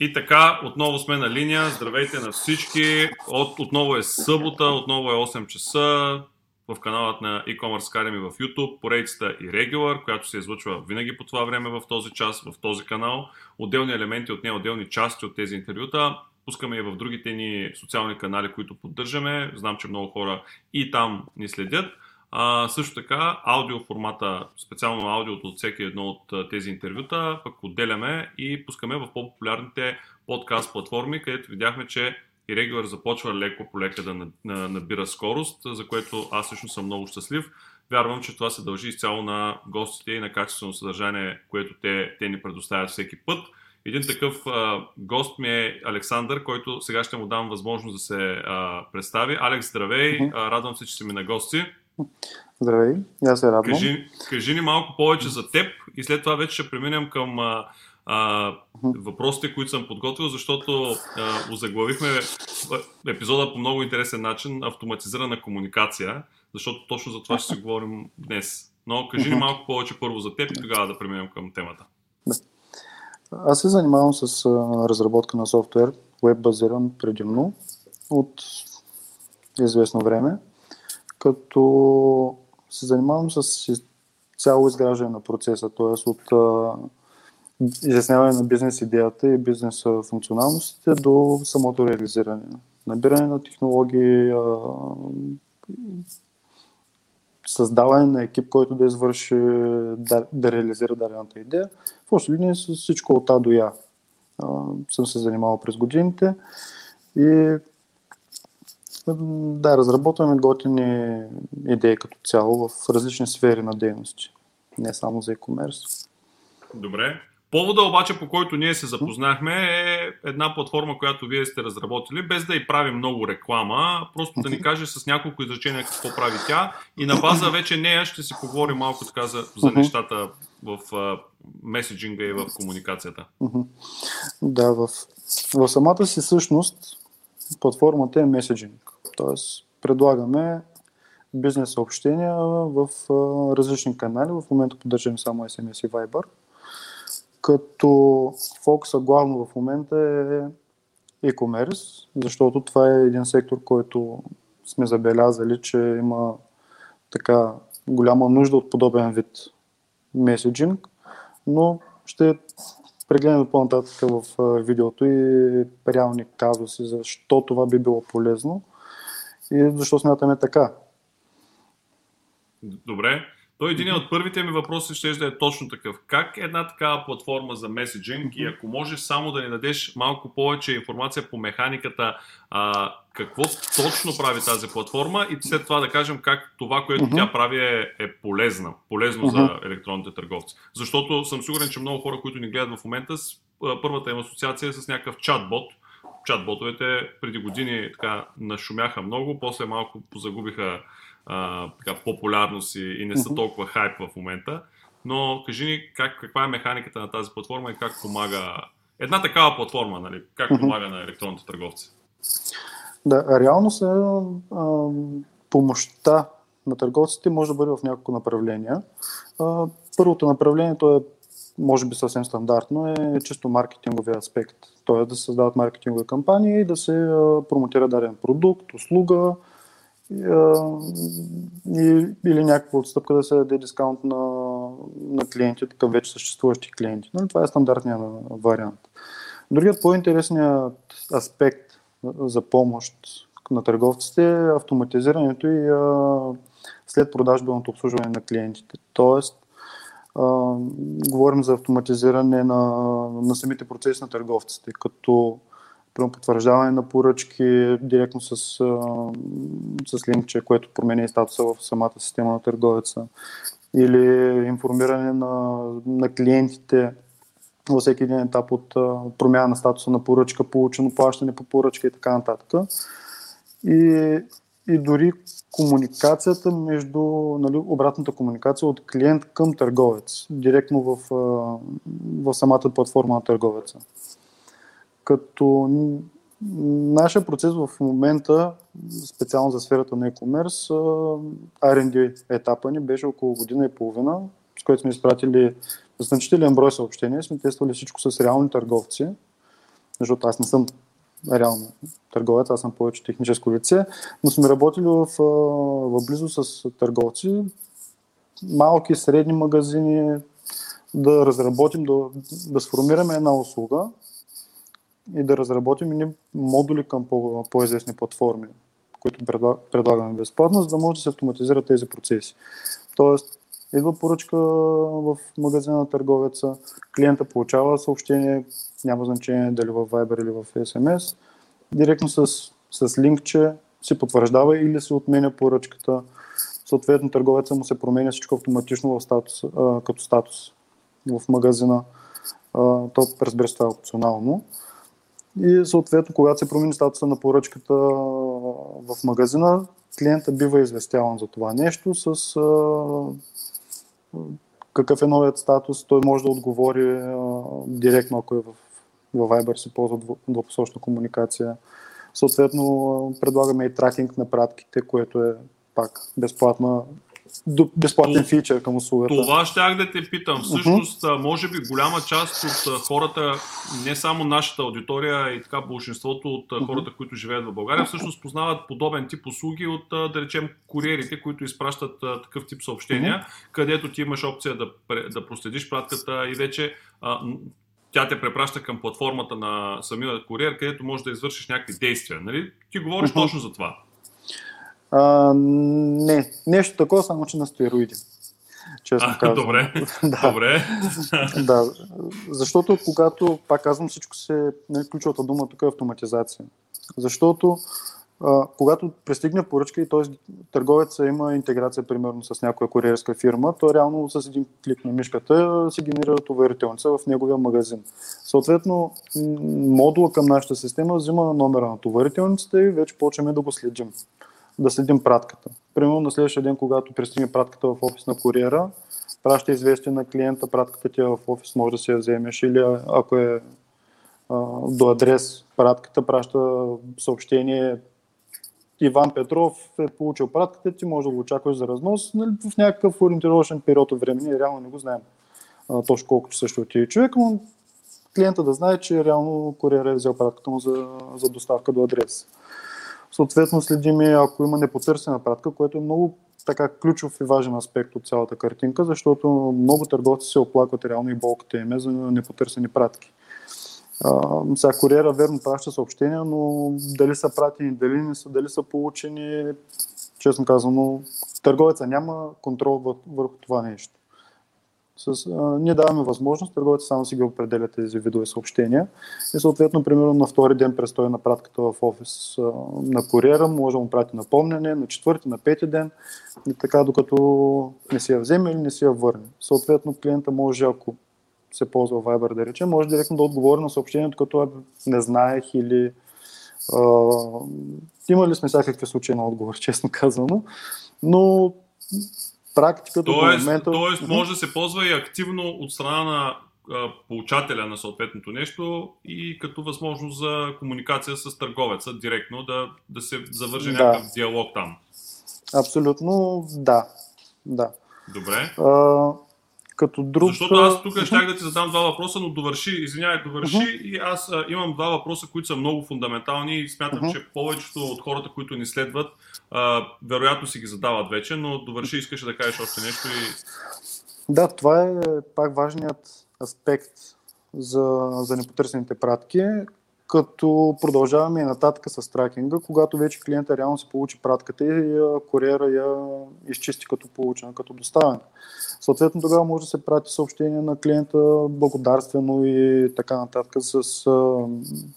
И така, отново сме на линия. Здравейте на всички. От, отново е събота, отново е 8 часа в каналът на e-commerce Academy в YouTube, поредицата и Regular, която се излъчва винаги по това време в този час, в този канал. Отделни елементи от нея, отделни части от тези интервюта. Пускаме и в другите ни социални канали, които поддържаме. Знам, че много хора и там ни следят. А, също така, аудио формата, специално аудиото от всеки едно от тези интервюта, пък отделяме и пускаме в по-популярните подкаст платформи, където видяхме, че и Regular започва леко по лека да набира скорост, за което аз лично съм много щастлив. Вярвам, че това се дължи изцяло на гостите и на качествено съдържание, което те, те ни предоставят всеки път. Един такъв а, гост ми е Александър, който сега ще му дам възможност да се а, представи. Алекс, здравей! А, радвам се, че си ми на гости. Здравей, аз се радвам. Кажи, кажи ни малко повече за теб и след това вече ще преминем към а, а, въпросите, които съм подготвил, защото а, озаглавихме епизода по много интересен начин автоматизирана комуникация, защото точно за това ще си говорим днес. Но кажи ни малко повече първо за теб и тогава да преминем към темата. Аз се занимавам с разработка на софтуер, веб базиран предимно от известно време като се занимавам с цяло изграждане на процеса, т.е. от изясняване на бизнес идеята и бизнес функционалностите до самото реализиране. Набиране на технологии, създаване на екип, който да извърши, да, да реализира дадената идея. В общи линии с всичко от А до Я. Съм се занимавал през годините и да, разработваме готини идеи като цяло в различни сфери на дейности, не само за e-commerce. Добре. Повода обаче, по който ние се запознахме е една платформа, която вие сте разработили, без да й прави много реклама, просто да ни каже с няколко изречения какво прави тя и на база вече нея ще си поговорим малко така за, за нещата в меседжинга и в комуникацията. Да, в, в самата си същност платформата е меседжинг. Тоест, предлагаме бизнес съобщения в различни канали. В момента поддържаме само SMS и Viber. Като фокуса главно в момента е e-commerce, защото това е един сектор, който сме забелязали, че има така голяма нужда от подобен вид меседжинг, но ще прегледаме по-нататък в видеото и реални казуси, защо това би било полезно и защо смятаме така. Добре. Той един от първите ми въпроси ще да е точно такъв. Как една такава платформа за меседжинг и ако можеш само да ни дадеш малко повече информация по механиката, а, какво точно прави тази платформа и след това да кажем как това, което mm-hmm. тя прави е, е полезна, полезно mm-hmm. за електронните търговци. Защото съм сигурен, че много хора, които ни гледат в момента, първата им асоциация е с някакъв чатбот, чатботовете преди години така нашумяха много, после малко позагубиха а, така, популярност и, и не са толкова хайп в момента. Но кажи ни как, каква е механиката на тази платформа и как помага една такава платформа, нали? как помага на електронните търговци? Да, реално се а, помощта на търговците може да бъде в няколко направления. А, първото направление, то е може би съвсем стандартно, е чисто маркетинговия аспект. Т.е. да създават маркетингови кампании и да се промотира даден продукт, услуга и, или някаква отстъпка да се даде дискаунт на, на клиенти, така вече съществуващи клиенти. Нали, това е стандартният вариант. Другият по-интересният аспект за помощ на търговците е автоматизирането и след продажбеното обслужване на клиентите. Тоест, а, говорим за автоматизиране на, на самите процеси на търговците, като примерно потвърждаване на поръчки директно с, с линкче, което променя статуса в самата система на търговеца, или информиране на, на клиентите във всеки един етап от промяна на статуса на поръчка, получено плащане по поръчка и така нататък. И, и дори комуникацията между, нали, обратната комуникация от клиент към търговец, директно в, в самата платформа на търговеца. Като нашия процес в момента, специално за сферата на e-commerce, R&D етапа ни беше около година и половина, с което сме изпратили значителен брой съобщения, сме тествали всичко с реални търговци защото аз не съм реално търговец, аз съм повече техническо лице, но сме работили в, в близо с търговци, малки средни магазини, да разработим, да, да сформираме една услуга и да разработим и модули към по, по-известни платформи, които предлагаме безплатно, за да може да се автоматизират тези процеси. Тоест, идва поръчка в магазина на търговеца, клиента получава съобщение, няма значение дали в Viber или в SMS, директно с, с линкче си потвърждава или се отменя поръчката. Съответно, търговеца му се променя всичко автоматично в статус, като статус в магазина. То разбира се това е опционално. И съответно, когато се промени статуса на поръчката в магазина, клиента бива известяван за това нещо с а, какъв е новият статус. Той може да отговори а, директно, ако е в, в Viber се ползва двупосочна комуникация. Съответно, предлагаме и тракинг на пратките, което е пак безплатна безплатен фичър към услугата. Това щях да те питам. Всъщност, uh-huh. може би голяма част от хората, не само нашата аудитория и така большинството от uh-huh. хората, които живеят в България, всъщност познават подобен тип услуги от, да речем, куриерите, които изпращат такъв тип съобщения, uh-huh. където ти имаш опция да, да проследиш пратката и вече тя те препраща към платформата на самия куриер, където можеш да извършиш някакви действия. Нали? Ти говориш uh-huh. точно за това. А, не, нещо такова, само че на стероиди. Честно а, казвам. Добре. да. добре. да, защото когато, пак казвам, всичко се, не, ключовата дума тук е автоматизация. Защото когато пристигне поръчка и т.е. търговеца има интеграция примерно с някоя куриерска фирма, то реално с един клик на мишката си генерира товарителница в неговия магазин. Съответно, модула към нашата система взима номера на товарителницата и вече почваме да го следим да следим пратката. Примерно на следващия ден, когато пристигне пратката в офис на куриера, праща известие на клиента, пратката ти е в офис, може да си я вземеш или ако е до адрес пратката, праща съобщение Иван Петров е получил пратката, ти може да го очакваш за разнос нали, в някакъв ориентировъчен период от време. Ние реално не го знаем а, точно колко часа ще отиде човек, но клиента да знае, че реално куриера е взел пратката му за, за доставка до адрес. Съответно следим и ако има непотърсена пратка, което е много така ключов и важен аспект от цялата картинка, защото много търговци се оплакват реално и болката им е за непотърсени пратки. А, сега куриера верно праща съобщения, но дали са пратени, дали не са, дали са получени, честно казано, търговеца няма контрол върху това нещо. С, а, ние даваме възможност търговецът само си ги определя тези видове съобщения и съответно, примерно на втори ден престой на пратката в офис а, на куриера, може да му прати напомняне, на четвърти, на пети ден и така докато не си я вземе или не си я върне. Съответно, клиента може, ако се ползва Viber, да рече, може директно да отговори на съобщението, като не знаех или а, имали сме всякакви случаи на отговор, честно казано, но практиката тоест, до момента... Тоест може да се ползва и активно от страна на получателя на съответното нещо и като възможност за комуникация с търговеца директно да, да се завърже да. някакъв диалог там. Абсолютно да. да. Добре. А, като друг... Защото аз тук щях да ти задам два въпроса, но довърши, извинявай, довърши uh-huh. и аз а, имам два въпроса, които са много фундаментални и смятам, uh-huh. че повечето от хората, които ни следват, а, вероятно си ги задават вече, но довърши, искаш да кажеш още нещо и... Да, това е пак важният аспект за, за непотърсените пратки, като продължаваме и нататък с тракинга, когато вече клиента реално се получи пратката и куриера я изчисти като получена, като доставена. Съответно тогава може да се прати съобщение на клиента благодарствено и така нататък с а,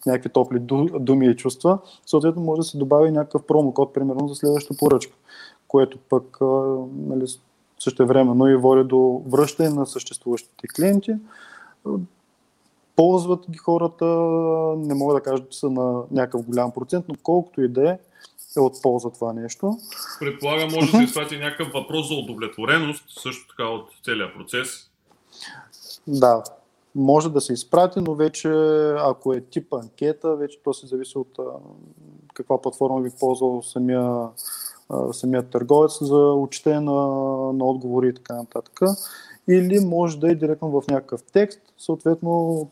някакви топли думи и чувства. Съответно може да се добави някакъв промокод, примерно за следващата поръчка, което пък а, нали, също времено и води до връщане на съществуващите клиенти ползват ги хората, не мога да кажа, че са на някакъв голям процент, но колкото и да е, е от полза това нещо. Предполагам, може да се изпрати някакъв въпрос за удовлетвореност, също така от целият процес. Да, може да се изпрати, но вече ако е тип анкета, вече то се зависи от а, каква платформа ви ползвал самия, а, самия търговец за учтение на, на отговори и така нататък. Или може да е директно в някакъв текст, съответно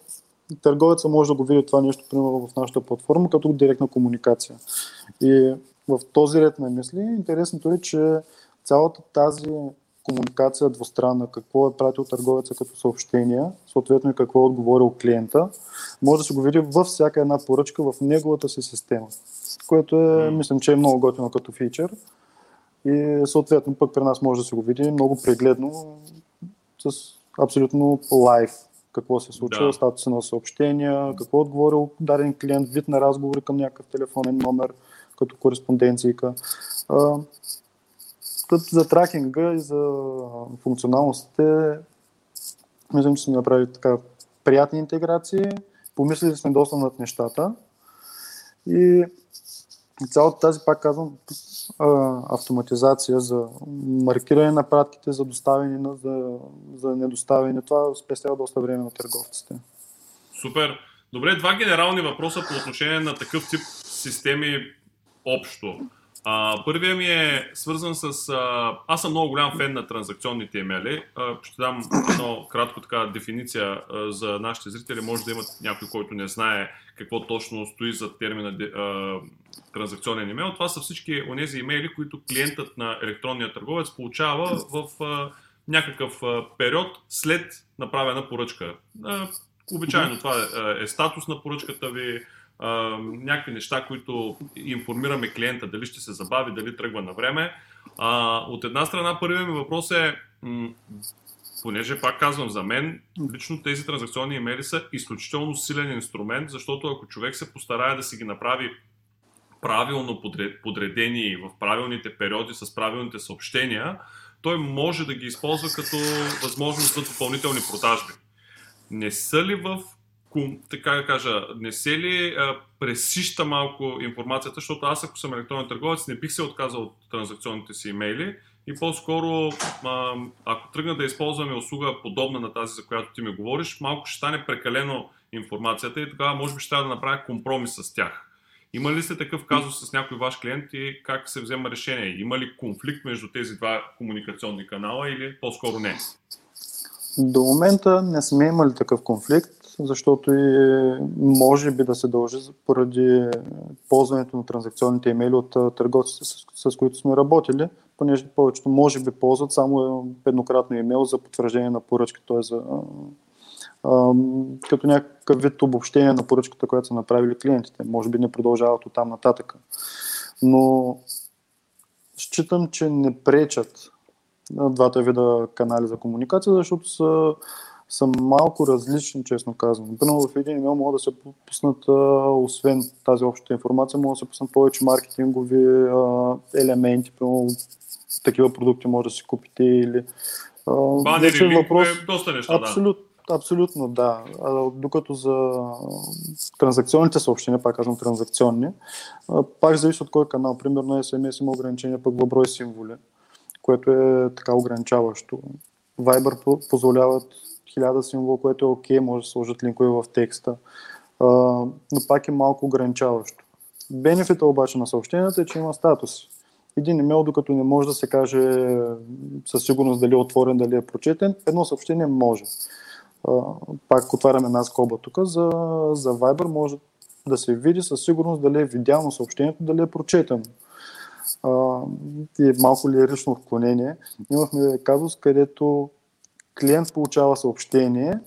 търговеца може да го види това нещо, примерно в нашата платформа, като директна комуникация. И в този ред на мисли, интересното е, че цялата тази комуникация двустранна, какво е пратил търговеца като съобщение, съответно и какво е отговорил клиента, може да се го види във всяка една поръчка в неговата си система, което е, мислям, че е много готино като фичър. И съответно пък при нас може да се го види много прегледно с абсолютно лайв какво се случва, да. статуса на съобщения, какво е отговорил даден клиент, вид на разговори към някакъв телефонен номер, като кореспонденцийка. За тракинга и за функционалностите, мисля, че сме направили така приятни интеграции, помислили сме доста над нещата и цялата тази, пак казвам, автоматизация за маркиране на пратките, за доставяне, за, за недоставяне, това спестява доста време на търговците. Супер. Добре, два генерални въпроса по отношение на такъв тип системи общо. А, първия ми е свързан с... А, аз съм много голям фен на транзакционните имейли. Ще дам едно кратко така дефиниция а, за нашите зрители. Може да имат някой, който не знае какво точно стои за термина а, транзакционен имейл. Това са всички онези имейли, които клиентът на електронния търговец получава в а, някакъв а, период след направена поръчка. А, обичайно това е, е статус на поръчката ви, някакви неща, които информираме клиента дали ще се забави, дали тръгва на време. А, от една страна, първият ми въпрос е, м- понеже пак казвам за мен, лично тези транзакционни имейли са изключително силен инструмент, защото ако човек се постарае да си ги направи правилно подредени в правилните периоди с правилните съобщения, той може да ги използва като възможност за допълнителни продажби. Не са ли в така да кажа, не се ли а, пресища малко информацията, защото аз ако съм електронен търговец, не бих се отказал от транзакционните си имейли и по-скоро, а, ако тръгна да използваме услуга подобна на тази, за която ти ми говориш, малко ще стане прекалено информацията и тогава може би ще трябва да направя компромис с тях. Има ли сте такъв казус с някой ваш клиент и как се взема решение? Има ли конфликт между тези два комуникационни канала или по-скоро не? До момента не сме имали такъв конфликт защото и може би да се дължи поради ползването на транзакционните имейли от търговците, с, с които сме работили, понеже повечето може би ползват само еднократно имейл за потвърждение на поръчка, т.е. За, като някакъв вид обобщение на поръчката, която са направили клиентите. Може би не продължават от там нататък. Но считам, че не пречат двата вида канали за комуникация, защото са са малко различни, честно казвам. Примерно в един имейл могат да се пуснат, освен тази общата информация, могат да се пуснат повече маркетингови елементи, примерно такива продукти може да си купите или... Банери, е въпрос... доста неща, абсолют, да. Абсолютно, да. Докато за транзакционните съобщения, пак казвам транзакционни, пак зависи от кой канал. Примерно SMS има ограничение пък в брой символи, което е така ограничаващо. Viber позволяват 1000 символа, което е окей, може да сложат линкове в текста, а, но пак е малко ограничаващо. Бенефита обаче на съобщенията е, че има статус. Един имейл, докато не може да се каже със сигурност дали е отворен, дали е прочетен, едно съобщение може. А, пак отваряме една скоба тук. За, за Viber може да се види със сигурност дали е видяно съобщението, дали е прочетено. А, и малко лирично отклонение. Имахме казус, където клиент получава съобщение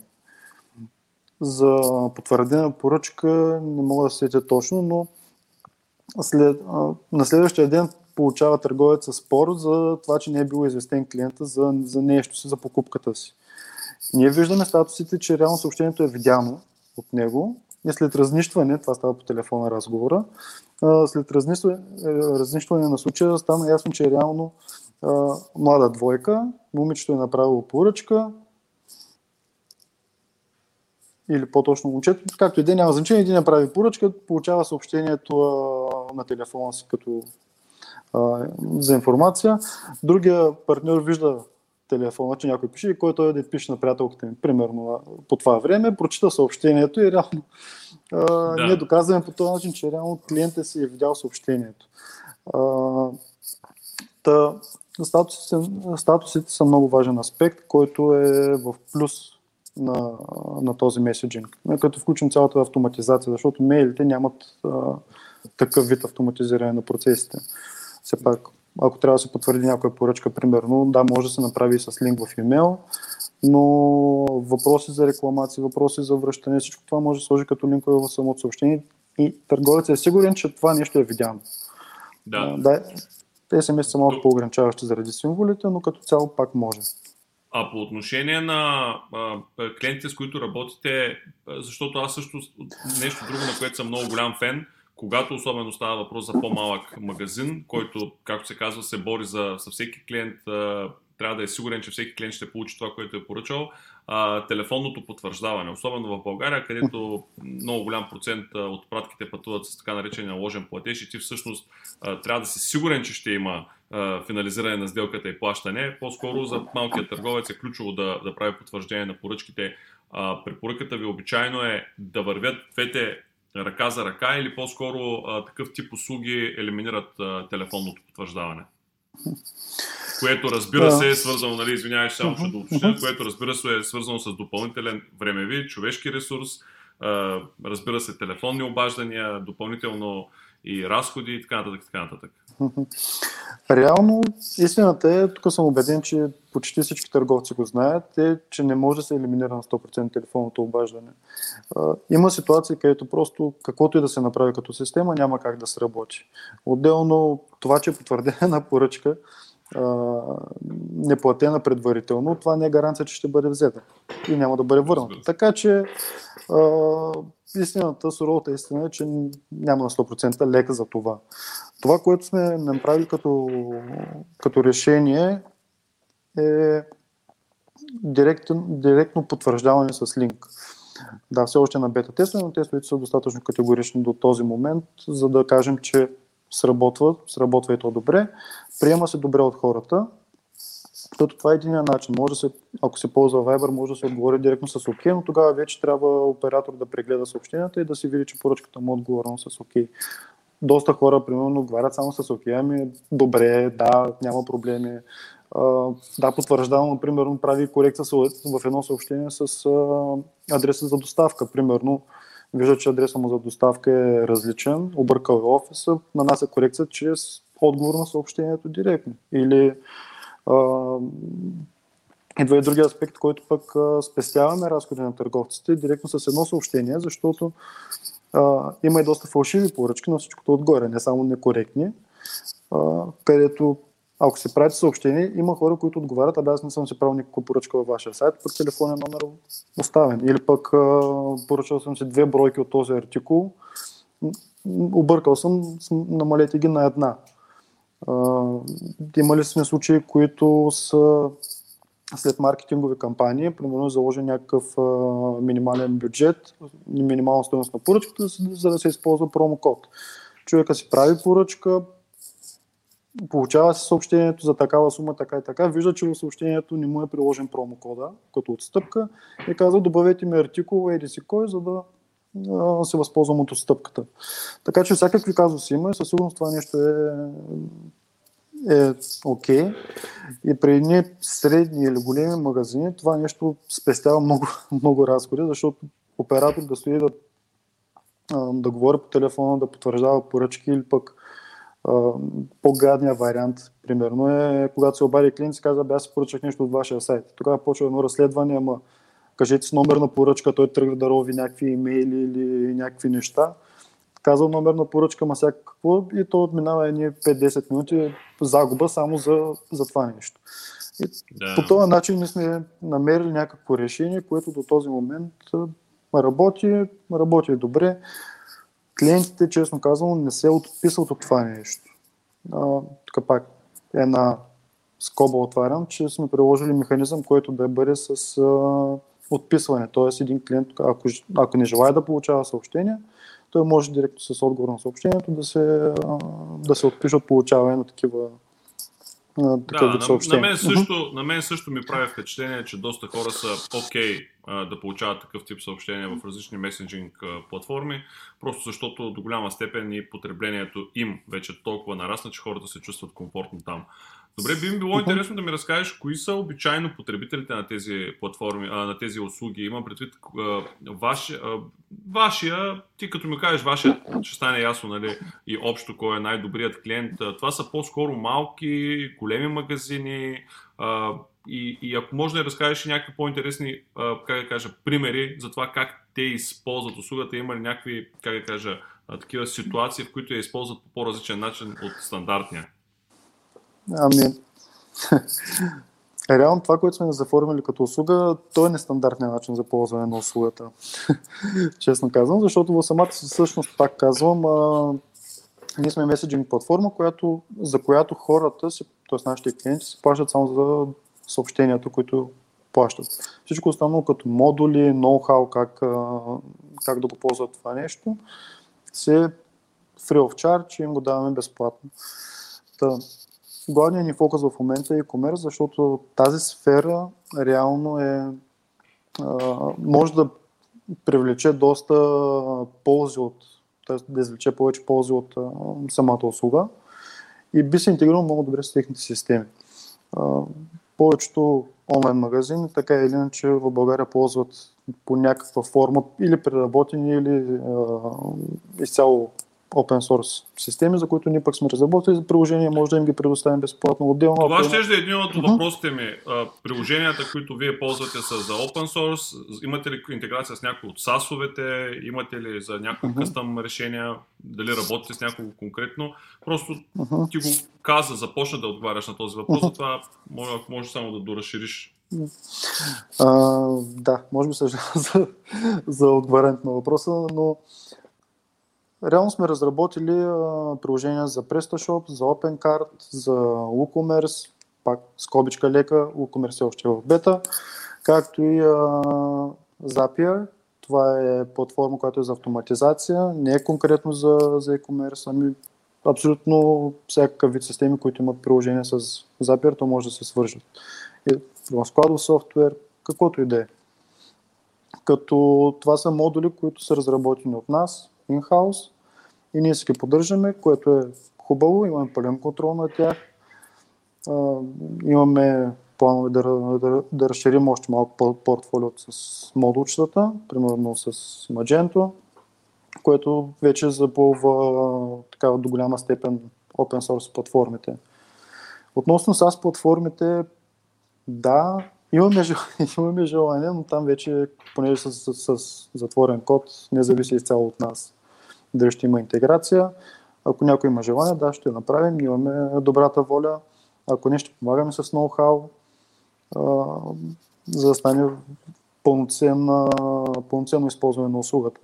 за потвърдена поръчка, не мога да се сетя точно, но след, на следващия ден получава търговеца спор за това, че не е бил известен клиента за, за нещо си, за покупката си. Ние виждаме статусите, че реално съобщението е видяно от него и след разнищване, това става по телефона разговора, след разнищване, разнищване на случая стана ясно, че реално а, млада двойка, момичето е направило поръчка, или по-точно момчето, както и да няма значение, един направи поръчка, получава съобщението а, на телефона си като а, за информация. Другия партньор вижда телефона, че някой пише и кой той да пише на приятелката ми, примерно по това време, прочита съобщението и реално а, да. ние доказваме по този начин, че реално клиентът си е видял съобщението. А, та, статусите, статусите са много важен аспект, който е в плюс на, на този меседжинг. Като включим цялата автоматизация, защото мейлите нямат а, такъв вид автоматизиране на процесите. Все пак, ако трябва да се потвърди някоя поръчка, примерно, да, може да се направи с линк в имейл, но въпроси за рекламация, въпроси за връщане, всичко това може да сложи като линкове в самото съобщение и търговецът е сигурен, че това нещо е видяно. Да. да SMS са малко по-ограничаващи заради символите, но като цяло пак може. А по отношение на а, клиентите, с които работите, защото аз също нещо друго, на което съм много голям фен, когато особено става въпрос за по-малък магазин, който, както се казва, се бори за, за всеки клиент, трябва да е сигурен, че всеки клиент ще получи това, което е поръчал, а, телефонното потвърждаване, особено в България, където много голям процент от пратките пътуват с така наречения ложен платеж и ти всъщност а, трябва да си сигурен, че ще има а, финализиране на сделката и плащане. По-скоро за малкият търговец е ключово да, да прави потвърждение на поръчките. А, препоръката ви обичайно е да вървят двете ръка за ръка или по-скоро а, такъв тип услуги елиминират а, телефонното потвърждаване? Което разбира се е свързано, нали, извинявай, само че да което разбира се е свързано с допълнителен времеви, човешки ресурс, а, разбира се, телефонни обаждания, допълнително и разходи и така нататък. Така нататък. Реално, истината е, тук съм убеден, че почти всички търговци го знаят, е, че не може да се елиминира на 100% телефонното обаждане. Има ситуации, където просто каквото и да се направи като система, няма как да се работи. Отделно това, че е потвърдена поръчка, неплатена предварително, това не е гаранция, че ще бъде взета и няма да бъде върната. Така че а, истината, суровата истина е, че няма на 100% лека за това. Това, което сме направили като, като решение е директно, директно потвърждаване с линк. Да, все още на бета тестове, но тестовете са достатъчно категорични до този момент, за да кажем, че сработва, сработва и то добре, приема се добре от хората, защото това е един начин. Може се, ако се ползва Viber, може да се отговори директно с OK, но тогава вече трябва оператор да прегледа съобщенията и да си види, че поръчката му е отговорена с OK. Доста хора, примерно, отговарят само с OK, ами добре, да, няма проблеми. да, потвърждавам, примерно, прави корекция в едно съобщение с адреса за доставка. Примерно, вижда, че адреса му за доставка е различен, объркал е офиса, нанася корекция чрез отговор на съобщението директно. Или а, идва и другия аспект, който пък а, спестяваме разходи на търговците директно с едно съобщение, защото а, има и доста фалшиви поръчки на всичкото отгоре, не само некоректни, а, където ако се правите съобщение, има хора, които отговарят, а аз не съм си правил никаква поръчка във вашия сайт, пък телефонен номер оставен. Или пък поръчал съм си две бройки от този артикул, объркал съм, намалете ги на една. Имали сме случаи, които са след маркетингови кампании, примерно е заложен някакъв а, минимален бюджет, минимална стоеност на поръчката, за да се използва промокод. Човека си прави поръчка, получава се съобщението за такава сума, така и така, вижда, че в съобщението не му е приложен промокода като отстъпка и казва, добавете ми артикул, еди си кой, за да се възползвам от отстъпката. Така че всякакви казуси има и със сигурност това нещо е е окей. Okay. И при едни средни или големи магазини това нещо спестява много, много разходи, защото оператор да стои да, да говори по телефона, да потвърждава поръчки или пък по-гадният вариант, примерно, е когато се обади клиент и казва, аз поръчах нещо от вашия сайт. Тогава почва едно разследване, ама кажете с номер на поръчка, той тръгва да рови някакви имейли или някакви неща. Казва номер на поръчка, ма всякакво и то минава едни 5-10 минути загуба само за, за това нещо. И да. По този начин ние сме намерили някакво решение, което до този момент работи, работи добре клиентите, честно казвам, не се отписват от това нещо. А, тук пак една скоба отварям, че сме приложили механизъм, който да бъде с а, отписване. Тоест един клиент, ако, ако не желая да получава съобщения, той може директно с отговор на съобщението да се, а, да се отпише от получаване на такива на такъв да, на, на, мен също, на мен също ми прави впечатление, че доста хора са окей okay, да получават такъв тип съобщения в различни месенджинг платформи, просто защото до голяма степен и потреблението им вече толкова нарасна, че хората се чувстват комфортно там. Добре, би ми било интересно да ми разкажеш кои са обичайно потребителите на тези платформи, а, на тези услуги. Имам предвид а, ваш, а, вашия, ти като ми кажеш вашия, ще стане ясно, нали, и общо кой е най-добрият клиент. Това са по-скоро малки, големи магазини, а, и, и ако може да разкажеш някакви по-интересни, а, как да кажа, примери за това как те използват услугата, има ли някакви, как да кажа, такива ситуации, в които я използват по по-различен начин от стандартния? Ами, реално това, което сме заформили като услуга, то е нестандартният начин за ползване на услугата. Честно казвам, защото в самата си същност, пак казвам, а, ние сме меседжинг платформа, която, за която хората, си, т.е. нашите клиенти, се плащат само за съобщенията, които плащат. Всичко останало като модули, ноу-хау, как, как да го ползват това нещо, се free of charge и им го даваме безплатно. Та, главният ни фокус в момента е e-commerce, защото тази сфера реално е може да привлече доста ползи от, т.е. да извлече повече ползи от самата услуга и би се интегрирал много добре с техните системи повечето онлайн магазини, така или иначе в България ползват по някаква форма или преработени, или изцяло open source системи, за които ние пък сме разработили приложения, може да им ги предоставим безплатно отделно. Това ще е един от въпросите ми. Приложенията, които вие ползвате са за open source. Имате ли интеграция с някои от SAS-овете? Имате ли за някои къстъм решения? Дали работите с някого конкретно? Просто ти го каза, започна да отговаряш на този въпрос, uh-huh. това може, само да доразшириш Uh, да, може би съжалявам за, за отговарянето на въпроса, но Реално сме разработили приложения за PrestaShop, за OpenCard, за WooCommerce, пак скобичка лека, WooCommerce е още в бета, както и Zapier. Това е платформа, която е за автоматизация, не е конкретно за, за e-commerce, ами абсолютно всякакъв вид системи, които имат приложение с Zapier, то може да се свържат. И, складов софтуер, каквото и да е. Като това са модули, които са разработени от нас, in-house и ние си ги поддържаме, което е хубаво, имаме пълен контрол на тях. А, имаме планове да, да, да разширим още малко портфолиото с модулчетата, примерно с Magento, което вече запълва така, до голяма степен open source платформите. Относно SaaS платформите, да, имаме, имаме желание, но там вече, понеже с, с, с затворен код, не зависи изцяло от нас дали ще има интеграция. Ако някой има желание, да, ще направим. Имаме добрата воля. Ако не, ще помагаме с ноу-хау, за да стане пълноценно, пълноценно използване на услугата.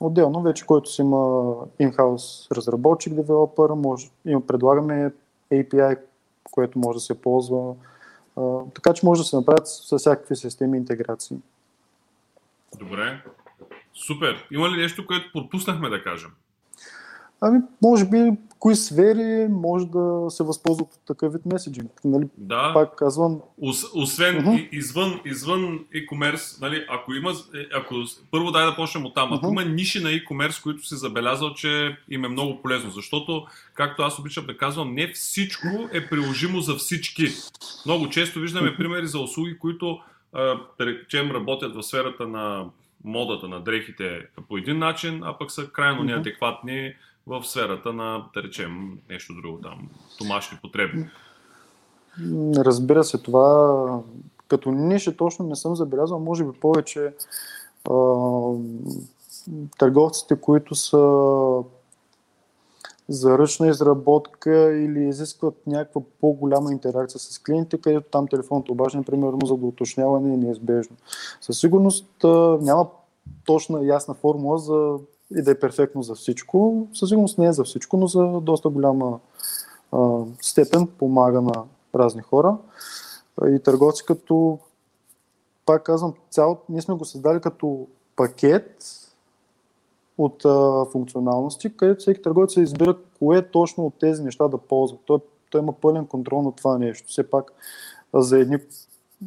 Отделно, вече който си има in-house разработчик, девелопър, може, има, предлагаме API, което може да се ползва. А, така че може да се направят с всякакви системи интеграции. Добре. Супер. Има ли нещо, което пропуснахме да кажем? Ами, може би, кои сфери може да се възползват от такъв вид меседжинг. Нали? Да. Пак казвам. Ос, освен uh-huh. извън, извън e-commerce, нали, ако има, е, ако, първо дай да почнем от там. Ако uh-huh. има ниши на e-commerce, които си забелязал, че им е много полезно, защото, както аз обичам да казвам, не всичко е приложимо за всички. Много често виждаме примери за услуги, които, да речем, работят в сферата на модата на дрехите по един начин, а пък са крайно mm-hmm. неадекватни в сферата на, да речем, нещо друго там, домашни потреби. Разбира се, това като нише точно не съм забелязал, може би повече а, търговците, които са за ръчна изработка или изискват някаква по-голяма интеракция с клиентите, където там телефонното обаждане, примерно за доуточняване е неизбежно. Със сигурност няма точна ясна формула за и да е перфектно за всичко. Със сигурност не е за всичко, но за доста голяма а, степен помага на разни хора. И търговци като, пак казвам, цял, ние сме го създали като пакет от а, функционалности, където всеки търговец избира кое точно от тези неща да ползва. Той, той има пълен контрол на това нещо. Все пак за едни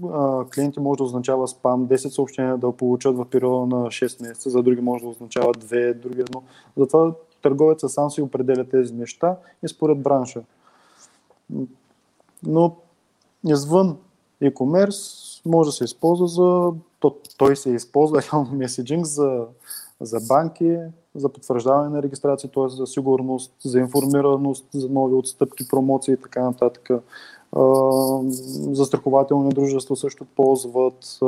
а, клиенти може да означава спам, 10 съобщения да получат в периода на 6 месеца, за други може да означава 2, други едно. Затова търговецът сам си определя тези неща и според бранша. но извън e-commerce може да се използва за... То, той се използва реално меседжинг за, за банки, за потвърждаване на регистрация, т.е. за сигурност, за информираност, за нови отстъпки, промоции и така нататък. Застрахователни дружества също ползват.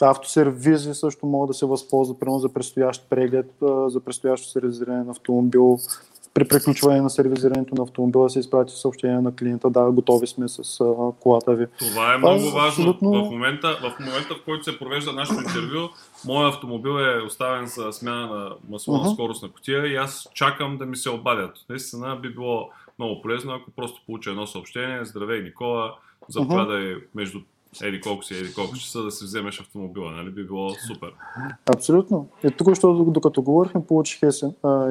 Автосервизи също могат да се възползват, примерно за предстоящ преглед, за предстоящо сервизиране на автомобил, при приключване на сервизирането на автомобила се изпрати съобщение на клиента, да, готови сме с а, колата ви. Това е много важно. Абсолютно... В, момента, в момента, в който се провежда нашето интервю, моят автомобил е оставен за смяна на масло uh-huh. скорост на котия и аз чакам да ми се обадят. Наистина би било много полезно, ако просто получа едно съобщение. Здравей, Никола, заповядай uh-huh. между еди колко си, еди колко часа да си вземеш автомобила, нали? Би било супер. Абсолютно. И тук, що, докато говорихме, получих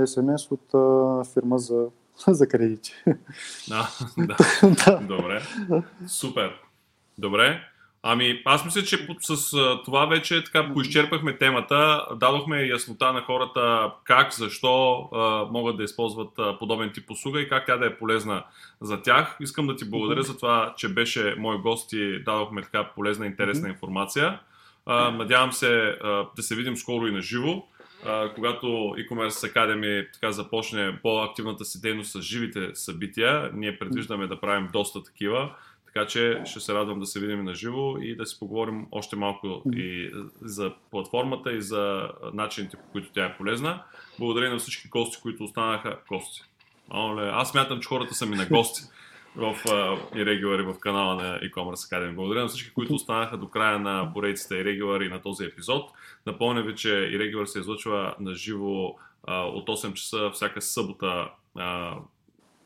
СМС от а, фирма за, за кредити. А, да. да. Добре. Супер. Добре. Ами, аз мисля, че с това вече така поизчерпахме темата, дадохме яснота на хората как, защо а, могат да използват а, подобен тип услуга и как тя да е полезна за тях. Искам да ти благодаря за това, че беше мой гост и дадохме така полезна, интересна информация. А, надявам се а, да се видим скоро и на живо. когато e-commerce Academy така започне по-активната си дейност с живите събития, ние предвиждаме да правим доста такива. Така че ще се радвам да се видим на живо и да си поговорим още малко и за платформата и за начините, по които тя е полезна. Благодаря на всички гости, които останаха гости. Аз смятам, че хората са ми на гости в и в канала на e-commerce Academy. Благодаря на всички, които останаха до края на поредицата и на този епизод. Напомня ви, че Irregular се излъчва на живо от 8 часа всяка събота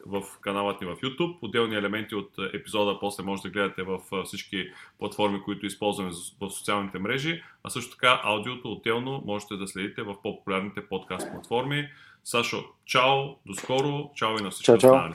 в каналът ни в YouTube. Отделни елементи от епизода после може да гледате в всички платформи, които използваме в социалните мрежи, а също така аудиото отделно можете да следите в по-популярните подкаст платформи. Сашо, чао, до скоро, чао и на всички останали.